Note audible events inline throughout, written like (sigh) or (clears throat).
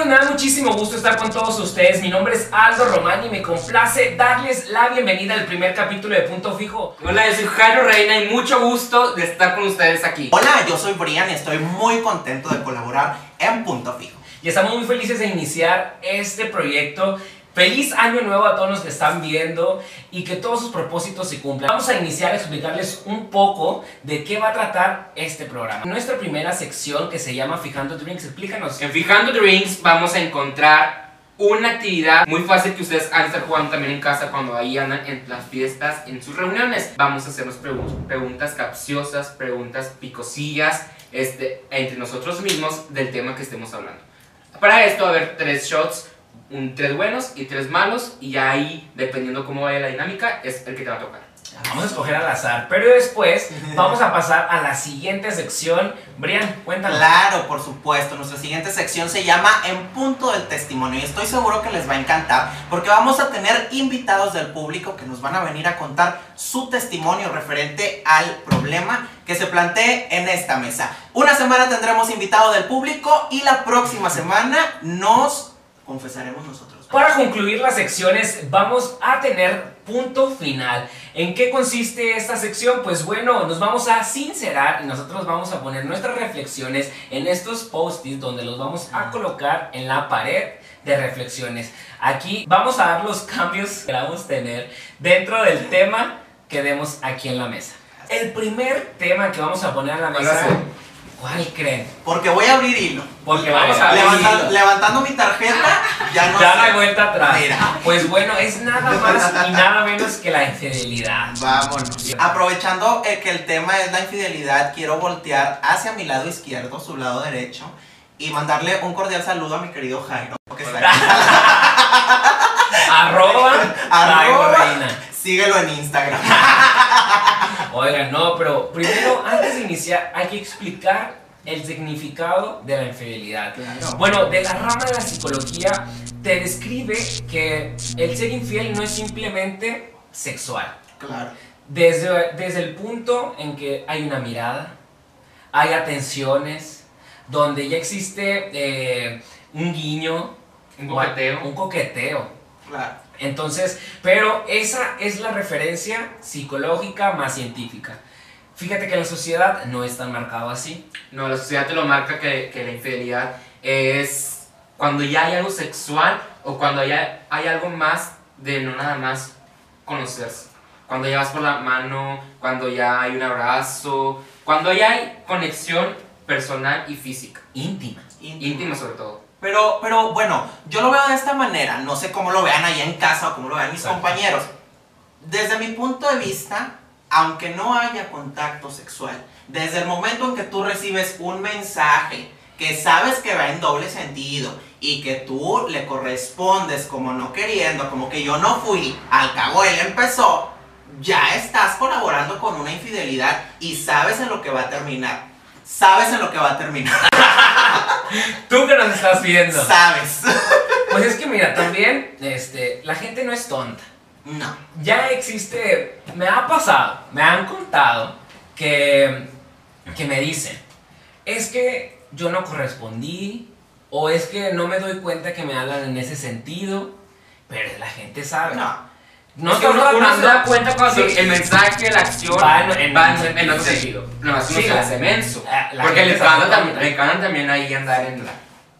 amigos? Me da muchísimo gusto estar con todos ustedes. Mi nombre es Aldo Román y me complace darles la bienvenida al primer capítulo de Punto Fijo. Hola, yo soy Jairo Reina y mucho gusto de estar con ustedes aquí. Hola, yo soy Brian y estoy muy contento de colaborar en Punto Fijo. Y estamos muy felices de iniciar este proyecto. Feliz año nuevo a todos los que están viendo y que todos sus propósitos se cumplan. Vamos a iniciar a explicarles un poco de qué va a tratar este programa. Nuestra primera sección que se llama Fijando Drinks, explícanos. En Fijando Drinks vamos a encontrar una actividad muy fácil que ustedes han estar jugando también en casa cuando ahí andan en las fiestas, en sus reuniones. Vamos a hacernos pregun- preguntas capciosas, preguntas picosillas este, entre nosotros mismos del tema que estemos hablando. Para esto va a haber tres shots, un, tres buenos y tres malos y ya ahí, dependiendo cómo vaya la dinámica, es el que te va a tocar. Vamos a escoger al azar, pero después vamos a pasar a la siguiente sección. Brian, cuéntanos. Claro, por supuesto. Nuestra siguiente sección se llama En Punto del Testimonio y estoy seguro que les va a encantar porque vamos a tener invitados del público que nos van a venir a contar su testimonio referente al problema que se plantee en esta mesa. Una semana tendremos invitado del público y la próxima semana nos confesaremos nosotros. Para concluir las secciones, vamos a tener punto final. ¿En qué consiste esta sección? Pues bueno, nos vamos a sincerar y nosotros vamos a poner nuestras reflexiones en estos post-its donde los vamos a colocar en la pared de reflexiones. Aquí vamos a dar los cambios que vamos a tener dentro del tema que demos aquí en la mesa. El primer tema que vamos a poner en la ¿Cuál va a mesa? ¿Cuál creen? Porque voy a abrir hilo. Porque vamos a ver. Levanta- levantando mi tarjeta, (laughs) ya no Ya no hay vuelta atrás. Mira. Pues bueno, es nada más (laughs) y nada menos que la infidelidad. Vámonos. Aprovechando que el tema es la infidelidad, quiero voltear hacia mi lado izquierdo, su lado derecho, y mandarle un cordial saludo a mi querido Jairo. Que está aquí. (laughs) Arroba, Arroba. Reina. Síguelo en Instagram. Oigan, no, pero primero, antes de iniciar, hay que explicar el significado de la infidelidad. Claro. Bueno, de la rama de la psicología, te describe que el ser infiel no es simplemente sexual. Claro. Desde, desde el punto en que hay una mirada, hay atenciones, donde ya existe eh, un guiño, Un coqueteo. un coqueteo. Claro. Entonces, pero esa es la referencia psicológica más científica. Fíjate que la sociedad no es tan marcado así. No, la sociedad te lo marca que, que la infidelidad es cuando ya hay algo sexual o cuando ya hay algo más de no nada más conocerse. Cuando ya vas por la mano, cuando ya hay un abrazo, cuando ya hay conexión personal y física. Íntima. Íntima sobre todo. Pero, pero bueno, yo lo veo de esta manera. No sé cómo lo vean allá en casa o cómo lo vean mis Exacto. compañeros. Desde mi punto de vista, aunque no haya contacto sexual, desde el momento en que tú recibes un mensaje que sabes que va en doble sentido y que tú le correspondes como no queriendo, como que yo no fui, al cabo él empezó, ya estás colaborando con una infidelidad y sabes en lo que va a terminar. Sabes en lo que va a terminar. (laughs) Tú que nos estás viendo. Sabes. Pues es que mira, también este, la gente no es tonta. No. Ya existe, me ha pasado, me han contado que, que me dicen, es que yo no correspondí, o es que no me doy cuenta que me hablan en ese sentido, pero la gente sabe. No. No Es que uno, uno se da cuenta cuando Sí. el mensaje, la acción Va en- en- van en, en- otro sentido. No, así Sí, no se la- hace menso. la- Porque le tonta. también, también ahí andar en la...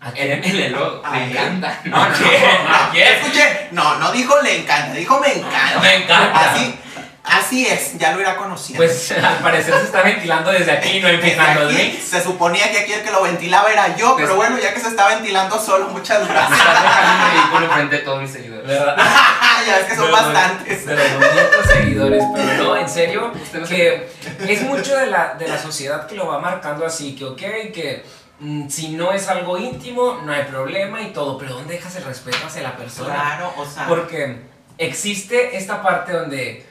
¿A En, el lodo. ¿A Le encanta. No, no? ¿A quién? Escuché, no, no dijo le encanta, dijo me encanta. Me encanta. Así, así es, ya lo irá conociendo. Pues al parecer se está ventilando desde aquí, no Desde empezando aquí, ¿sí? se suponía que aquí el que lo ventilaba era yo, Pues- pero bueno, ya que se está ventilando solo, muchas Me gracias. estás dejando en ridículo (laughs) enfrente de todos mis seguidores. ¿Verdad? (laughs) ya ves que son Pero- bastantes. Pero bonitos seguidores, pero no, en serio, que es mucho de la, de la sociedad que lo va marcando así, que ok, que mm, si no es algo íntimo, no hay problema y todo, pero ¿dónde dejas el respeto hacia la persona? Claro, o sea, Porque existe esta parte donde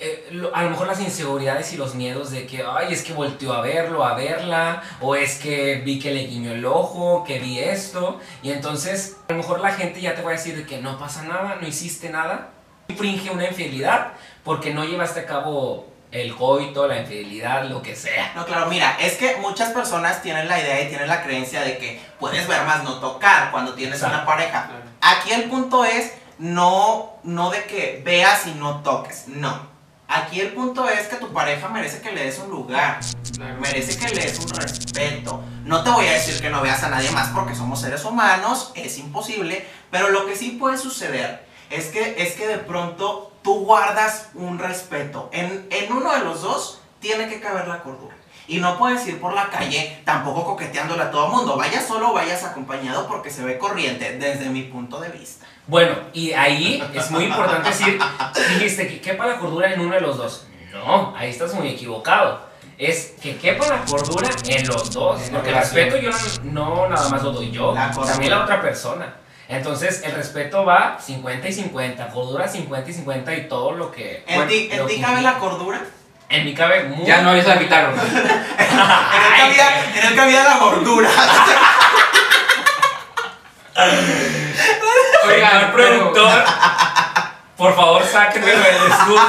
eh, lo- a lo mejor las inseguridades y los miedos de que, ay, es que volteó a verlo, a verla, o es que vi que le guiñó el ojo, que vi esto, y entonces a lo mejor la gente ya te va a decir de que no pasa nada, no hiciste nada, infringe una infidelidad porque no llevaste a cabo el coito, la infidelidad, lo que sea. No, claro, mira, es que muchas personas tienen la idea y tienen la creencia de que puedes ver más no tocar cuando tienes Exacto. una pareja. Claro. Aquí el punto es no, no de que veas y no toques, no. Aquí el punto es que tu pareja merece que le des un lugar, Claro. merece que le des un respeto. No te voy a decir que no veas a nadie más porque somos seres humanos, es imposible, pero lo que sí puede suceder es que, es que de pronto tú guardas un respeto. En, en uno de los dos tiene que caber la cordura. Y no puedes ir por la calle tampoco coqueteándole a todo el mundo. Vayas solo vayas acompañado porque se ve corriente desde mi punto de vista. Bueno, y ahí es muy importante decir, dijiste que quepa la cordura en uno de los dos. No, ahí estás muy equivocado. Es que quepa la cordura en los dos. En Porque el respeto yo no, no nada más lo doy yo, La también la otra persona. Entonces el respeto va 50 y 50, cordura 50 y 50 y todo lo que... ¿En ti, en cabe la cordura? En mi cabe muy... Ya no, se (laughs) (laughs) la quitaron. En él cabía, en él cabía la gordura. (laughs) Oigan, pero- productor, por favor sáquenme del estudio.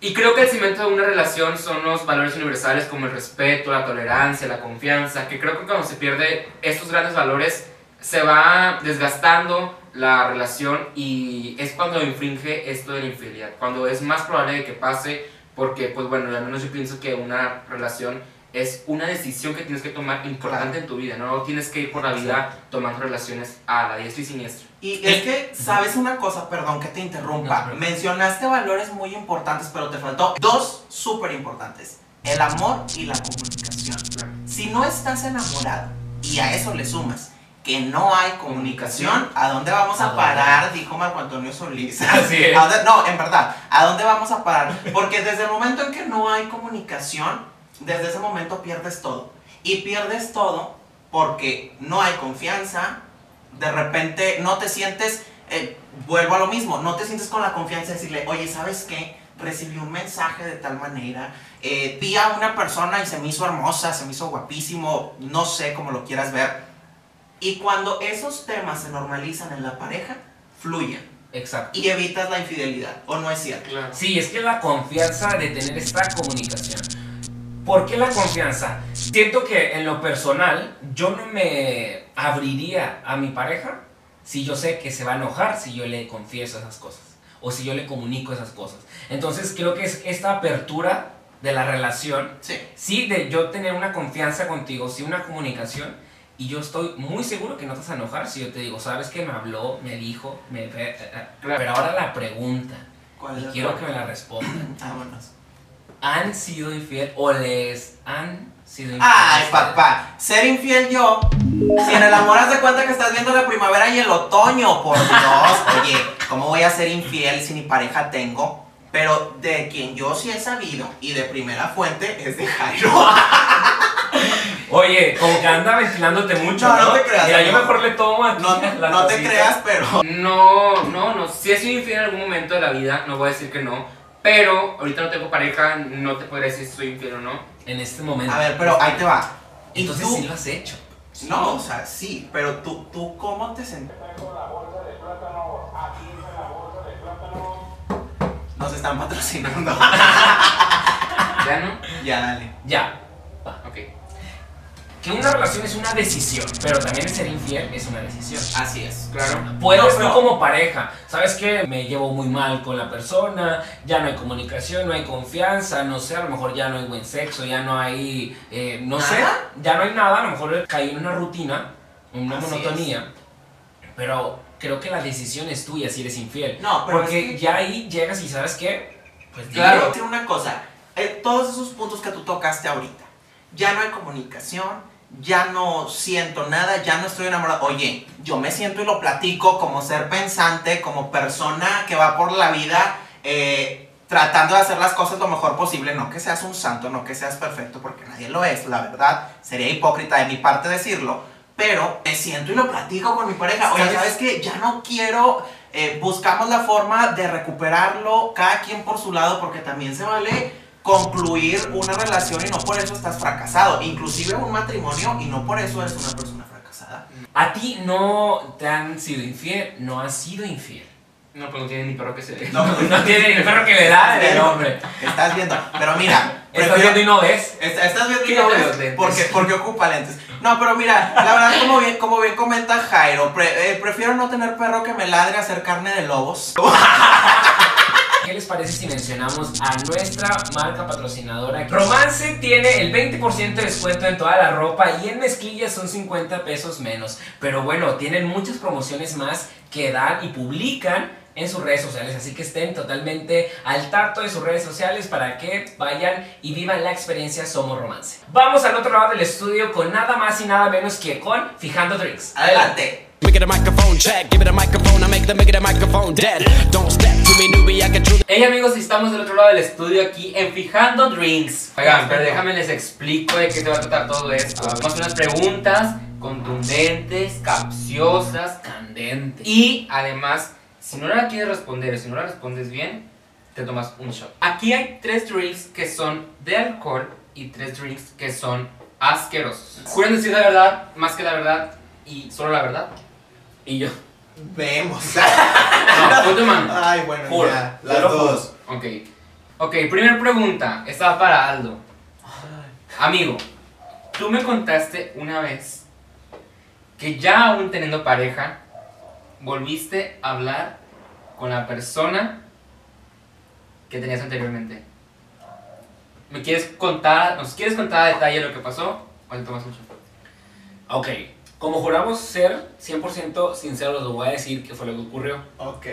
Y creo que el cimiento de una relación son los valores universales como el respeto, la tolerancia, la confianza, que creo que cuando se pierde estos grandes valores se va desgastando la relación y es cuando infringe esto de la infidelidad, cuando es más probable que pase porque pues bueno, al menos yo pienso que una relación es una decisión que tienes que tomar importante Claro. en tu vida, no tienes que ir por la vida tomando relaciones a la diestra y siniestra. Y es que, ¿sabes una cosa? Perdón que te No, interrumpa. pero- Mencionaste valores muy importantes, pero te faltó dos súper importantes. El amor y la comunicación. Si no estás enamorado y a eso le sumas que no hay comunicación, ¿a dónde vamos ¿A a parar? Dijo Marco Antonio Solís. (laughs) Así es. ¿A dónde- no, en verdad, ¿a dónde vamos a parar? Porque desde el momento en que no hay comunicación, desde ese momento pierdes todo. Y pierdes todo porque no hay confianza, de repente no te sientes, eh, vuelvo a lo mismo, no te sientes con la confianza de decirle, oye, ¿sabes qué? Recibí un mensaje de tal manera, eh, vi a una persona y se me hizo hermosa, se me hizo guapísimo, no sé cómo lo quieras ver. Y cuando esos temas se normalizan en la pareja, fluyen Exacto. y evitas la infidelidad, ¿o no es cierto? Claro. Sí, es que la confianza de tener esta comunicación. ¿Por qué la confianza? Siento que en lo personal yo no me abriría a mi pareja si yo sé que se va a enojar si yo le confieso esas cosas o si yo le comunico esas cosas. Entonces creo que es esta apertura de la relación, Sí. sí, de yo tener una confianza contigo, sí, una comunicación. Y yo estoy muy seguro que no te vas a enojar si yo te digo, ¿sabes qué? Me habló, me dijo, me... eh, eh". Claro. Pero ahora la pregunta, ¿Cuál y es quiero que me la respondan. (clears throat) Vámonos. ¿Han sido infiel o les han sido infiel? Ay, papá, ser infiel yo. Si en el amor haz de cuenta que estás viendo la primavera y el otoño, por Dios. Oye, ¿cómo voy a ser infiel si ni pareja tengo? Pero de quien yo sí he sabido y de primera fuente es de Jairo. Oye, como que anda ventilándote mucho, No, ¿no? te creas, Mira, yo mejor le tomo No, la no te creas, pero. No, no, no. Si he sido infiel en algún momento de la vida, no voy a decir que no. Pero ahorita no tengo pareja, no te podría decir si soy infiel o no. En este momento. A ver, pero ahí te va. ¿Y Entonces tú? sí lo has hecho. No, o sea, sí, pero tú, tú ¿cómo te sentís? Nos están patrocinando. (laughs) ¿Ya no? ya, dale. Ya. Que una relación es una decisión, pero también ser infiel es una decisión. Así es. Claro. Puedes No, tú como pareja, ¿sabes qué? Me llevo muy mal con la persona, ya no hay comunicación, no hay confianza, no sé, a lo mejor ya no hay buen sexo, ya no hay, eh, no sé, ¿Nada? ya no hay nada, a lo mejor caí en una rutina, en una Así monotonía, pero creo que la decisión es tuya si eres infiel. No, pero Porque es que- ya ahí llegas y sabes qué, pues. Claro, tiene una cosa. eh, todos esos puntos que tú tocaste ahorita. Ya no hay comunicación, ya no siento nada, ya no estoy enamorado. Oye, yo me siento y lo platico como ser pensante, como persona que va por la vida eh, tratando de hacer las cosas lo mejor posible. No que seas un santo, no que seas perfecto, porque nadie lo es, la verdad. Sería hipócrita de mi parte decirlo. Pero me siento y lo platico con mi pareja. Oye, ¿Sabes? ¿sabes qué? Ya no quiero eh, buscamos la forma de recuperarlo cada quien por su lado porque también se vale concluir una relación y no por eso estás fracasado, inclusive un matrimonio y no por eso eres una persona fracasada. A ti no te han sido infiel, no has sido infiel. No, pues no tiene ni perro que se dé. No, (laughs) No tiene ni perro que le da el hombre. Estás viendo. Pero mira, (laughs) Estás viendo y no ves. Está- Estás viendo y no ves porque, porque ocupa lentes. No, pero mira, la verdad, como bien, como bien comenta Jairo, pre- eh, prefiero no tener perro que me ladre a hacer carne de lobos. (laughs) ¿Qué les parece si mencionamos a nuestra marca patrocinadora? Romance tiene el 20% de descuento en toda la ropa y en mezclillas son 50 pesos menos. Pero bueno, tienen muchas promociones más que dan y publican en sus redes sociales, así que estén totalmente al tacto de sus redes sociales para que vayan y vivan la experiencia Somos Romance. Vamos al otro lado del estudio con nada más y nada menos que con Fijando Drinks. Adelante. Make it a microphone check, give it a microphone, I make the make it a microphone dead. Don't step Hey amigos, estamos del otro lado del estudio aquí en Fijando Drinks. Oigan, pero déjame les explico de qué se va a tratar todo esto. Vamos unas preguntas contundentes, capciosas Candente. y además, si no la quieres responder, si no la respondes bien, te tomas un shot. Aquí hay tres drinks que son de alcohol y tres drinks que son asquerosos. ¿Juran decir la verdad, más que la verdad y solo la verdad? Y yo. Vemos. (laughs) No, mano. Ay, bueno, Juro, ya. Las dos. Ok. Ok, primera pregunta. Esta va para Aldo. Amigo, tú me contaste una vez que ya aún teniendo pareja, volviste a hablar con la persona que tenías anteriormente. ¿Me quieres contar, nos quieres contar a detalle lo que pasó? O te tomas un shot? Ok, como juramos ser 100% sinceros, les voy a decir qué fue lo que ocurrió. Ok.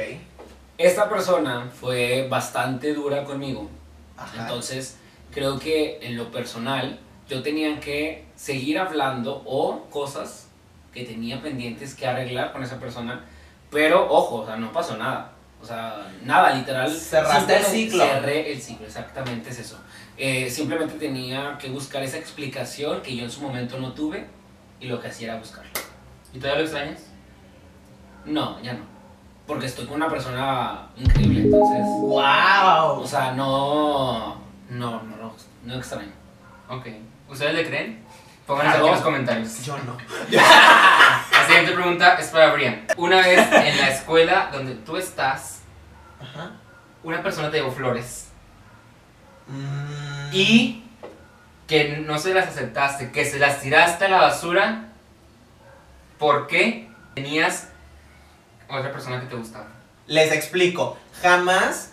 Esta persona fue bastante dura conmigo, Ajá. entonces creo que en lo personal yo tenía que seguir hablando o cosas que tenía pendientes que arreglar con esa persona, pero ojo, o sea, no pasó nada. O sea, nada, literal. Cerraste el ciclo. Cerré el ciclo, exactamente es eso. Eh, simplemente tenía que buscar esa explicación que yo en su momento no tuve y lo que hacía era buscarla. ¿Y todavía lo extrañas? No, ya no. Porque estoy con una persona increíble, entonces. ¡Wow! O sea, no. No, no, no, no extraño. Ok. ¿Ustedes le creen? Pónganlo aquí en los comentarios. Yo no. (laughs) La siguiente pregunta es para Brian. Una vez en la escuela donde tú estás, Ajá. una persona te llevó flores Mm. y que no se las aceptaste, que se las tiraste a la basura porque tenías otra persona que te gustaba. Les explico. Jamás,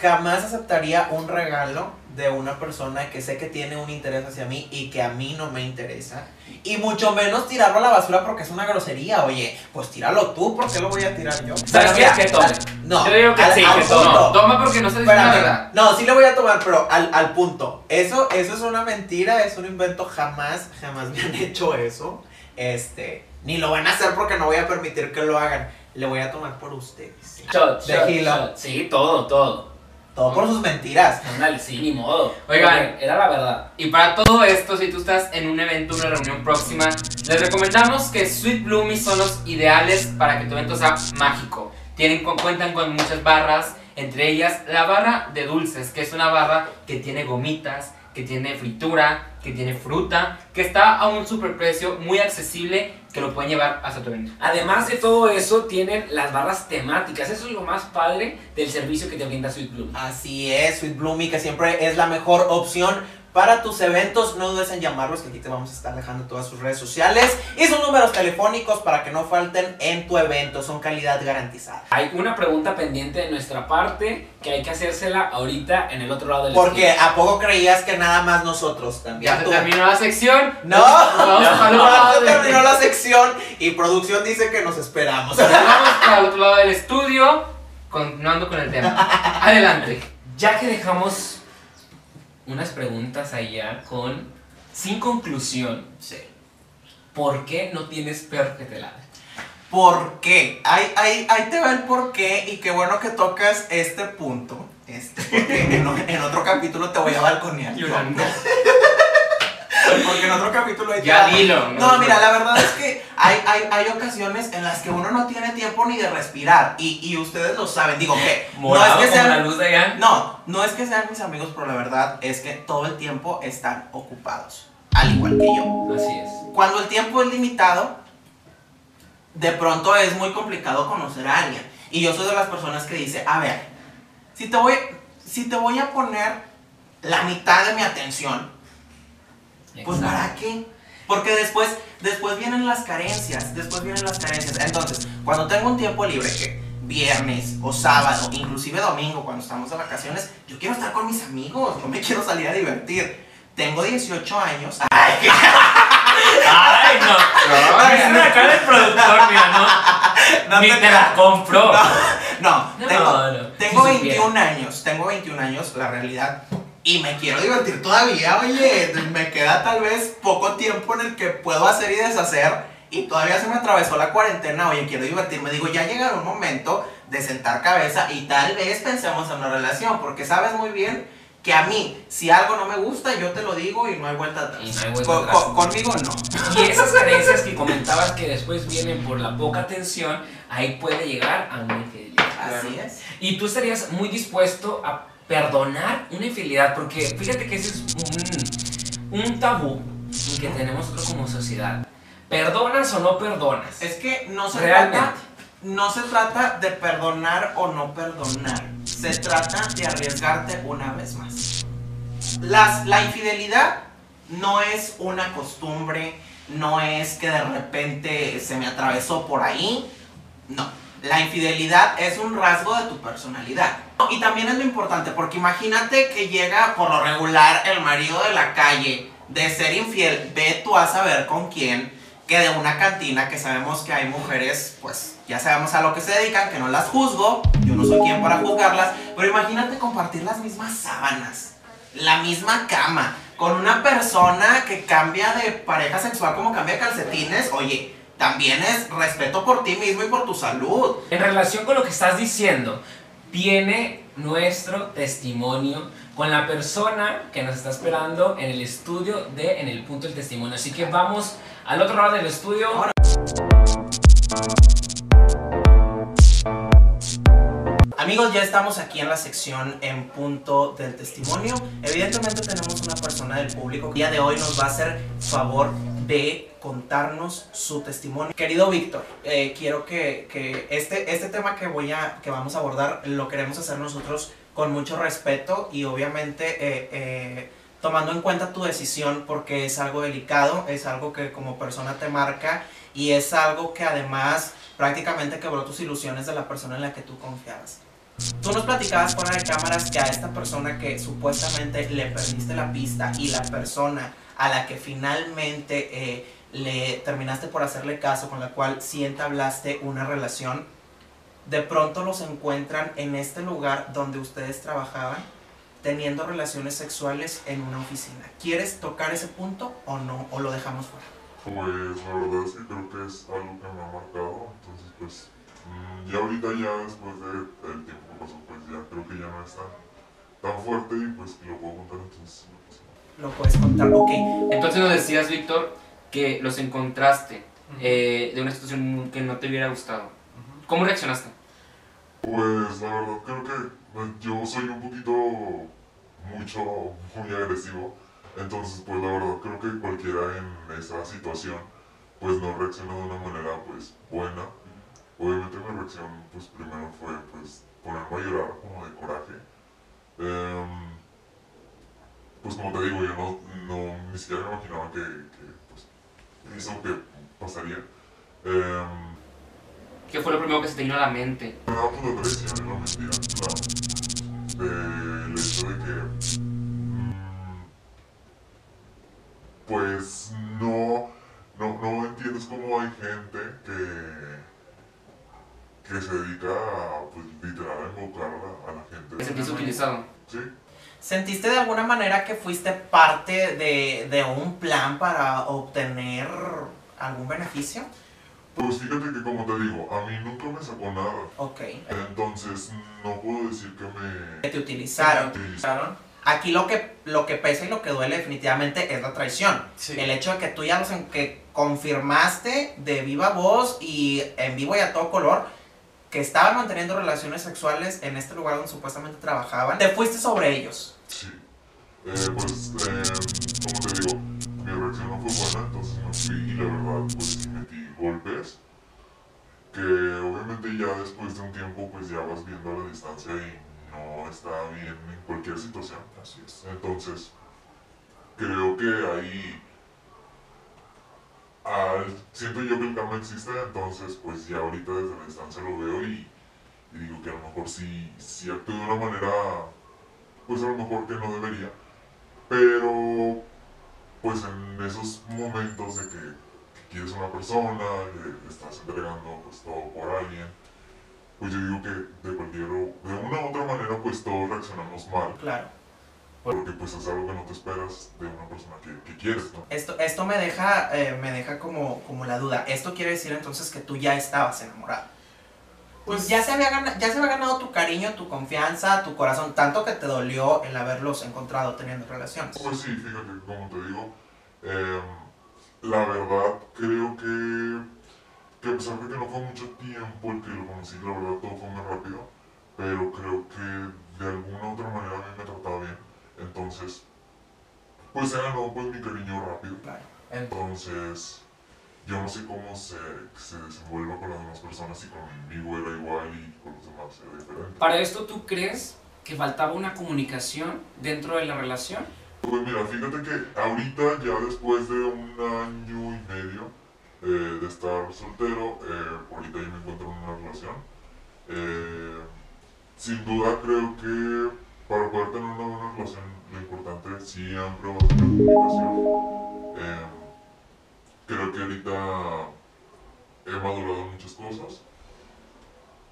jamás aceptaría un regalo de una persona que sé que tiene un interés hacia mí y que a mí no me interesa. Y mucho menos tirarlo a la basura porque es una grosería. Oye, pues tíralo tú, ¿por qué lo voy a tirar yo? ¿Sabes Pero qué? No, Yo digo que al- sí, al que tome. punto. No, toma porque no se dice la verdad. No, sí le voy a tomar, pero al, al punto. Eso, eso es una mentira, es un invento. Jamás, jamás me han hecho eso. Este, ni lo van a hacer porque no voy a permitir que lo hagan. Le voy a tomar por ustedes. Shot, De shot. Sí, todo, todo. Todo por sus mentiras. Ándale, sí, ni modo. Oigan. Era la verdad. Y para todo esto, si tú estás en un evento, una reunión próxima, les recomendamos que Sweet Bloomies son los ideales para que tu evento sea mágico. Tienen, con- cuentan con muchas barras, entre ellas la barra de dulces, que es una barra que tiene gomitas, que tiene fritura, que tiene fruta, que está a un superprecio muy accesible, que lo pueden llevar hasta tu evento. Además de todo eso, tienen las barras temáticas. Eso es lo más padre del servicio que te brinda Sweet Bloom. Así es, Sweet Bloomy, que siempre es la mejor opción para tus eventos. No dudes en llamarlos, que aquí te vamos a estar dejando todas sus redes sociales y sus números telefónicos para que no falten en tu evento. Son calidad garantizada. Hay una pregunta pendiente de nuestra parte que hay que hacérsela ahorita en el otro lado del Porque ¿a poco creías que nada más nosotros también? Ya tú? terminó la sección. No, (laughs) no, lado se del- terminó la sección y producción dice que nos esperamos. Nos vamos para el otro lado del estudio, continuando con el tema. Adelante. Ya que dejamos unas preguntas allá con sin conclusión, Sí. ¿por qué no tienes perro que te? ¿Por qué? Ahí, ahí, ahí te va el por qué y qué bueno que tocas este punto. Este, porque en otro capítulo te voy a balconear. Llorando. (laughs) Porque en otro capítulo hay Ya dilo. No, mira, la verdad es que hay, hay, hay ocasiones en las que uno no tiene tiempo ni de respirar. Y, y ustedes lo saben. Digo que no es que como la sean. luz de allá. No, no es que sean mis amigos, pero la verdad es que todo el tiempo están ocupados. Al igual que yo. Así es. Cuando el tiempo es limitado, de pronto es muy complicado conocer a alguien. Y yo soy de las personas que dice, a ver, si te voy, si te voy a poner la mitad de mi atención, pues. ¿para qué? Porque después, después vienen las carencias, después vienen las carencias. Entonces, cuando tengo un tiempo libre, que viernes o sábado, inclusive domingo, cuando estamos de vacaciones, yo quiero estar con mis amigos, yo me quiero salir a divertir. Tengo 18 años. (laughs) Ay, qué- Ay, no. Ay, Es una cara del productor, mira, ¿no? No Ni te te la compró. No, No, tengo, no, tengo si supiera. 21 años, tengo 21 años, la realidad. Y me quiero divertir todavía, oye, me queda tal vez poco tiempo en el que puedo hacer y deshacer. Y todavía se me atravesó la cuarentena, oye, quiero divertirme. Digo, ya llegará un momento de sentar cabeza y tal vez pensemos en una relación, porque sabes muy bien que a mí, si algo no me gusta, yo te lo digo y no hay vuelta atrás. Y no hay vuelta atrás. co- conmigo no. Y esas carencias que comentabas que después vienen por la poca atención, ahí puede llegar a una infidelidad. Así es. Y tú estarías muy dispuesto a perdonar una infidelidad, porque fíjate que ese es un, un tabú que tenemos como sociedad. ¿Perdonas o no perdonas? Es que no se Realmente. trata no se trata de perdonar o no perdonar. Se trata de arriesgarte una vez más. Las, la infidelidad no es una costumbre, no es que de repente se me atravesó por ahí. No. La infidelidad es un rasgo de tu personalidad. Y también es lo importante, porque imagínate que llega por lo regular el marido de la calle de ser infiel, ve tú a saber con quién, que de una cantina que sabemos que hay mujeres, pues ya sabemos a lo que se dedican, que no las juzgo, yo no soy quien para juzgarlas, pero imagínate compartir las mismas sábanas, la misma cama, con una persona que cambia de pareja sexual como cambia de calcetines, oye, también es respeto por ti mismo y por tu salud. En relación con lo que estás diciendo, viene nuestro testimonio con la persona que nos está esperando en el estudio de En el Punto del Testimonio. Así que vamos al otro lado del estudio. Ahora. Amigos, ya estamos aquí en la sección en punto del testimonio. Evidentemente tenemos una persona del público que el día de hoy nos va a hacer favor de contarnos su testimonio. Querido Víctor, eh, quiero que, que este, este tema que, voy a, que vamos a abordar lo queremos hacer nosotros con mucho respeto y obviamente eh, eh, tomando en cuenta tu decisión porque es algo delicado, es algo que como persona te marca y es algo que además prácticamente quebró tus ilusiones de la persona en la que tú confiabas. Tú nos platicabas fuera de cámaras que a esta persona que supuestamente le perdiste la pista y la persona a la que finalmente eh, le terminaste por hacerle caso, con la cual sí entablaste una relación, de pronto los encuentran en este lugar donde ustedes trabajaban teniendo relaciones sexuales en una oficina. ¿Quieres tocar ese punto o no? ¿O lo dejamos fuera? Pues la verdad es que creo que es algo que me ha marcado, entonces pues ya ahorita ya después del tiempo que pasó pues ya creo que ya no es tan, fuerte y pues lo puedo contar entonces. Lo puedes contar. Ok, Entonces nos decías, Víctor, que los encontraste eh, de una situación que no te hubiera gustado. ¿Cómo reaccionaste? Pues la verdad creo que eh, yo soy un poquito mucho, muy agresivo, entonces pues la verdad creo que cualquiera en esa situación pues no reaccionó de una manera pues buena. Obviamente mi reacción pues primero fue pues ponerme a llorar como de coraje. Em, pues como te digo, yo no, no ni siquiera me imaginaba que, que pues, eso que pasaría. Em, ¿Qué fue lo primero que se te vino a la mente? me da pues la traición la mentira, claro. Del hecho de que. mm, Pues no, no, no entiendes cómo hay gente que. Que se dedica a, pues, literal, a invocar a la, a la gente. ¿Te sentiste utilizado? Sí, ¿Sentiste de alguna manera que fuiste parte de, de un plan para obtener algún beneficio? pues fíjate que, como te digo, a mí nunca me sacó nada. Ok. Entonces, no puedo decir que me. Que te utilizaron. utilizaron. Aquí lo que, lo que pesa y lo que duele definitivamente es la traición. Sí. El hecho de que tú ya los en- que confirmaste de viva voz y en vivo y a todo color que estaban manteniendo relaciones sexuales en este lugar donde supuestamente trabajaban. Te fuiste sobre ellos. Sí. Eh, pues, eh, como te digo, mi reacción no fue buena, entonces me fui y la verdad, pues metí golpes que obviamente ya después de un tiempo pues ya vas viendo a la distancia y no está bien en cualquier situación. Así es. Entonces, creo que ahí siento yo que el karma existe, entonces pues ya ahorita desde la distancia lo veo y, digo que a lo mejor sí, sí actúo de una manera, pues a lo mejor que no debería, pero pues en esos momentos de que, que quieres una persona, que estás entregando pues todo por alguien, pues yo digo que de de una u otra manera pues todos reaccionamos mal. Claro. Porque pues es algo que no te esperas de una persona que, que quieres, ¿no? Esto, esto me deja, eh, me deja como, como la duda. Esto quiere decir entonces que tú ya estabas enamorado. Pues ya se, había ganado, ya se había ganado tu cariño, tu confianza, tu corazón, tanto que te dolió el haberlos encontrado teniendo relaciones. Pues sí, fíjate, como te digo, em, la verdad creo que, que a pesar de que no fue mucho tiempo el que lo conocí, la verdad todo fue muy rápido, pero creo que pues se ganó pues mi cariño rápido, entonces yo no sé cómo se, se desenvuelva con las demás personas, si conmigo era igual y con los demás era diferente. Para esto, ¿tú crees que faltaba una comunicación dentro de la relación? Pues mira, fíjate que ahorita ya después de un año y medio eh, de estar soltero, eh, ahorita ya me encuentro en una relación. Eh, sin duda creo que para poder tener una buena relación lo importante va a ser la comunicación. Eh, creo que ahorita he madurado muchas cosas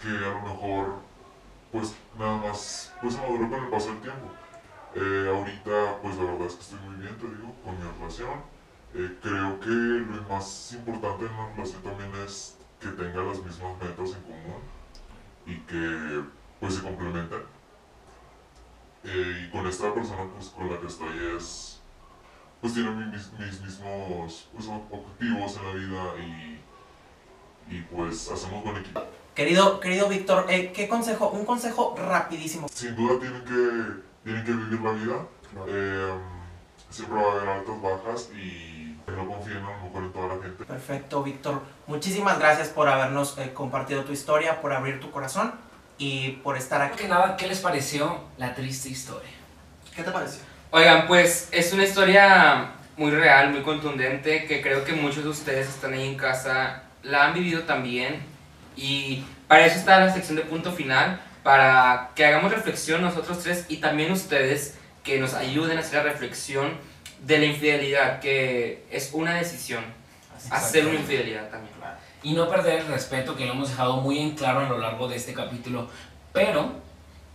que a lo mejor pues nada más pues maduró con el paso del tiempo. Eh, ahorita, pues la verdad es que estoy muy bien, te digo, con mi relación. Eh, creo que lo más importante en una relación también es que tenga las mismas metas en común y que pues se complementen. Eh, y con esta persona pues con la que estoy es pues tiene mi- mis, mis mismos pues, objetivos en la vida y, y pues hacemos buen equipo. Querido, querido Víctor, eh, ¿qué consejo? Un consejo rapidísimo. Sin duda tienen que, tienen que vivir la vida. Eh, siempre va a haber altas, bajas y no confíen a lo mejor en toda la gente. Perfecto, Víctor. Muchísimas gracias por habernos eh, compartido tu historia, por abrir tu corazón y por estar aquí. que nada, ¿qué les pareció la triste historia? ¿Qué te pareció? Oigan, pues es una historia muy real, muy contundente, que creo que muchos de ustedes están ahí en casa, la han vivido también. Y para eso está la sección de punto final, para que hagamos reflexión nosotros tres y también ustedes que nos ayuden a hacer la reflexión de la infidelidad, que es una decisión, hacer una infidelidad también. Y no perder el respeto que lo hemos dejado muy en claro a lo largo de este capítulo. Pero,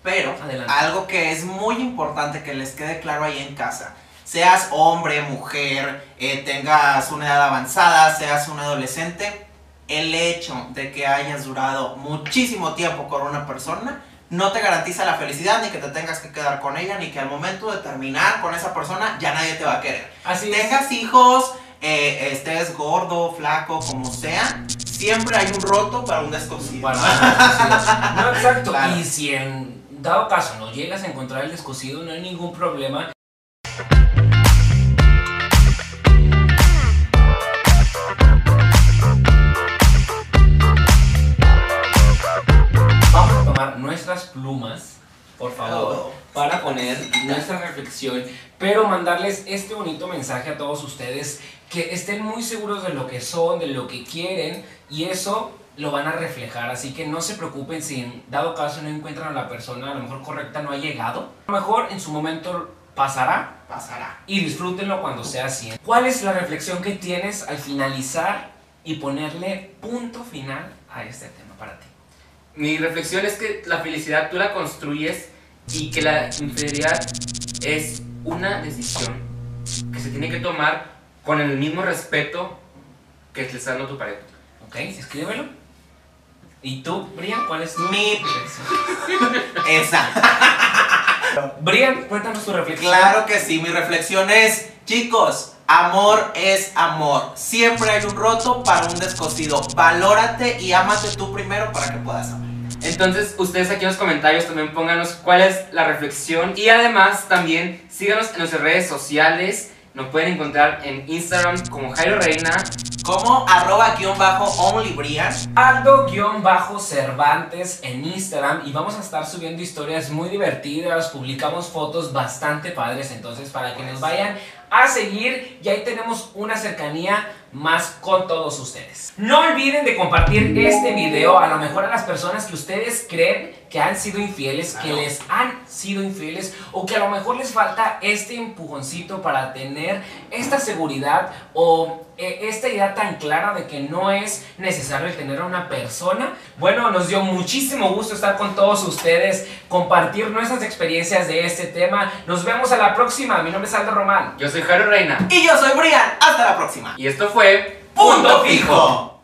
Pero Adelante. algo que es muy importante que les quede claro ahí en casa. Seas hombre, mujer, eh, tengas una edad avanzada, seas un adolescente, el hecho de que hayas durado muchísimo tiempo con una persona no te garantiza la felicidad, ni que te tengas que quedar con ella, ni que al momento de terminar con esa persona ya nadie te va a querer. así es. Tengas hijos, eh, estés gordo, flaco, como sea, siempre hay un roto para un descosido. Bueno. No, exacto. (laughs) Claro. Y si en dado caso no llegas a encontrar el descosido, no hay ningún problema. Por favor, para poner nuestra reflexión, pero mandarles este bonito mensaje a todos ustedes que estén muy seguros de lo que son, de lo que quieren y eso lo van a reflejar, así que no se preocupen si en dado caso no encuentran a la persona a lo mejor correcta, no ha llegado. A lo mejor en su momento pasará Pasará. y disfrútenlo cuando sea así. ¿Cuál es la reflexión que tienes al finalizar y ponerle punto final a este tema para ti? Mi reflexión es que la felicidad tú la construyes y que la infidelidad es una decisión que se tiene que tomar con el mismo respeto que le está dando tu pareja. ¿Ok? Escríbelo. ¿Y tú, Brian, cuál es Mi- reflexión? (laughs) Esa. Brian, cuéntanos tu reflexión. Claro que sí, mi reflexión es, chicos, amor es amor. Siempre hay un roto para un descosido. Valórate y ámate tú primero para que puedas amar. Entonces, ustedes aquí en los comentarios también pónganos cuál es la reflexión. Y además también síganos en nuestras redes sociales. Nos pueden encontrar en Instagram como Jairo Reina. Como arroba guion bajo onlybrian. Aldo-Cervantes en Instagram. Y vamos a estar subiendo historias muy divertidas, publicamos fotos bastante padres, entonces para que nos vayan a seguir y ahí tenemos una cercanía más con todos ustedes. No olviden de compartir este video a lo mejor a las personas que ustedes creen que han sido infieles, que les han sido infieles o que a lo mejor les falta este empujoncito para tener esta seguridad o eh, esta idea tan clara de que no es necesario tener a una persona. Bueno, nos dio muchísimo gusto estar con todos ustedes, compartir nuestras experiencias de este tema. Nos vemos a la próxima. Mi nombre es Aldo Román. Yo soy Jairo Reina. Y yo soy Brian. Hasta la próxima. Y esto fue Punto fijo.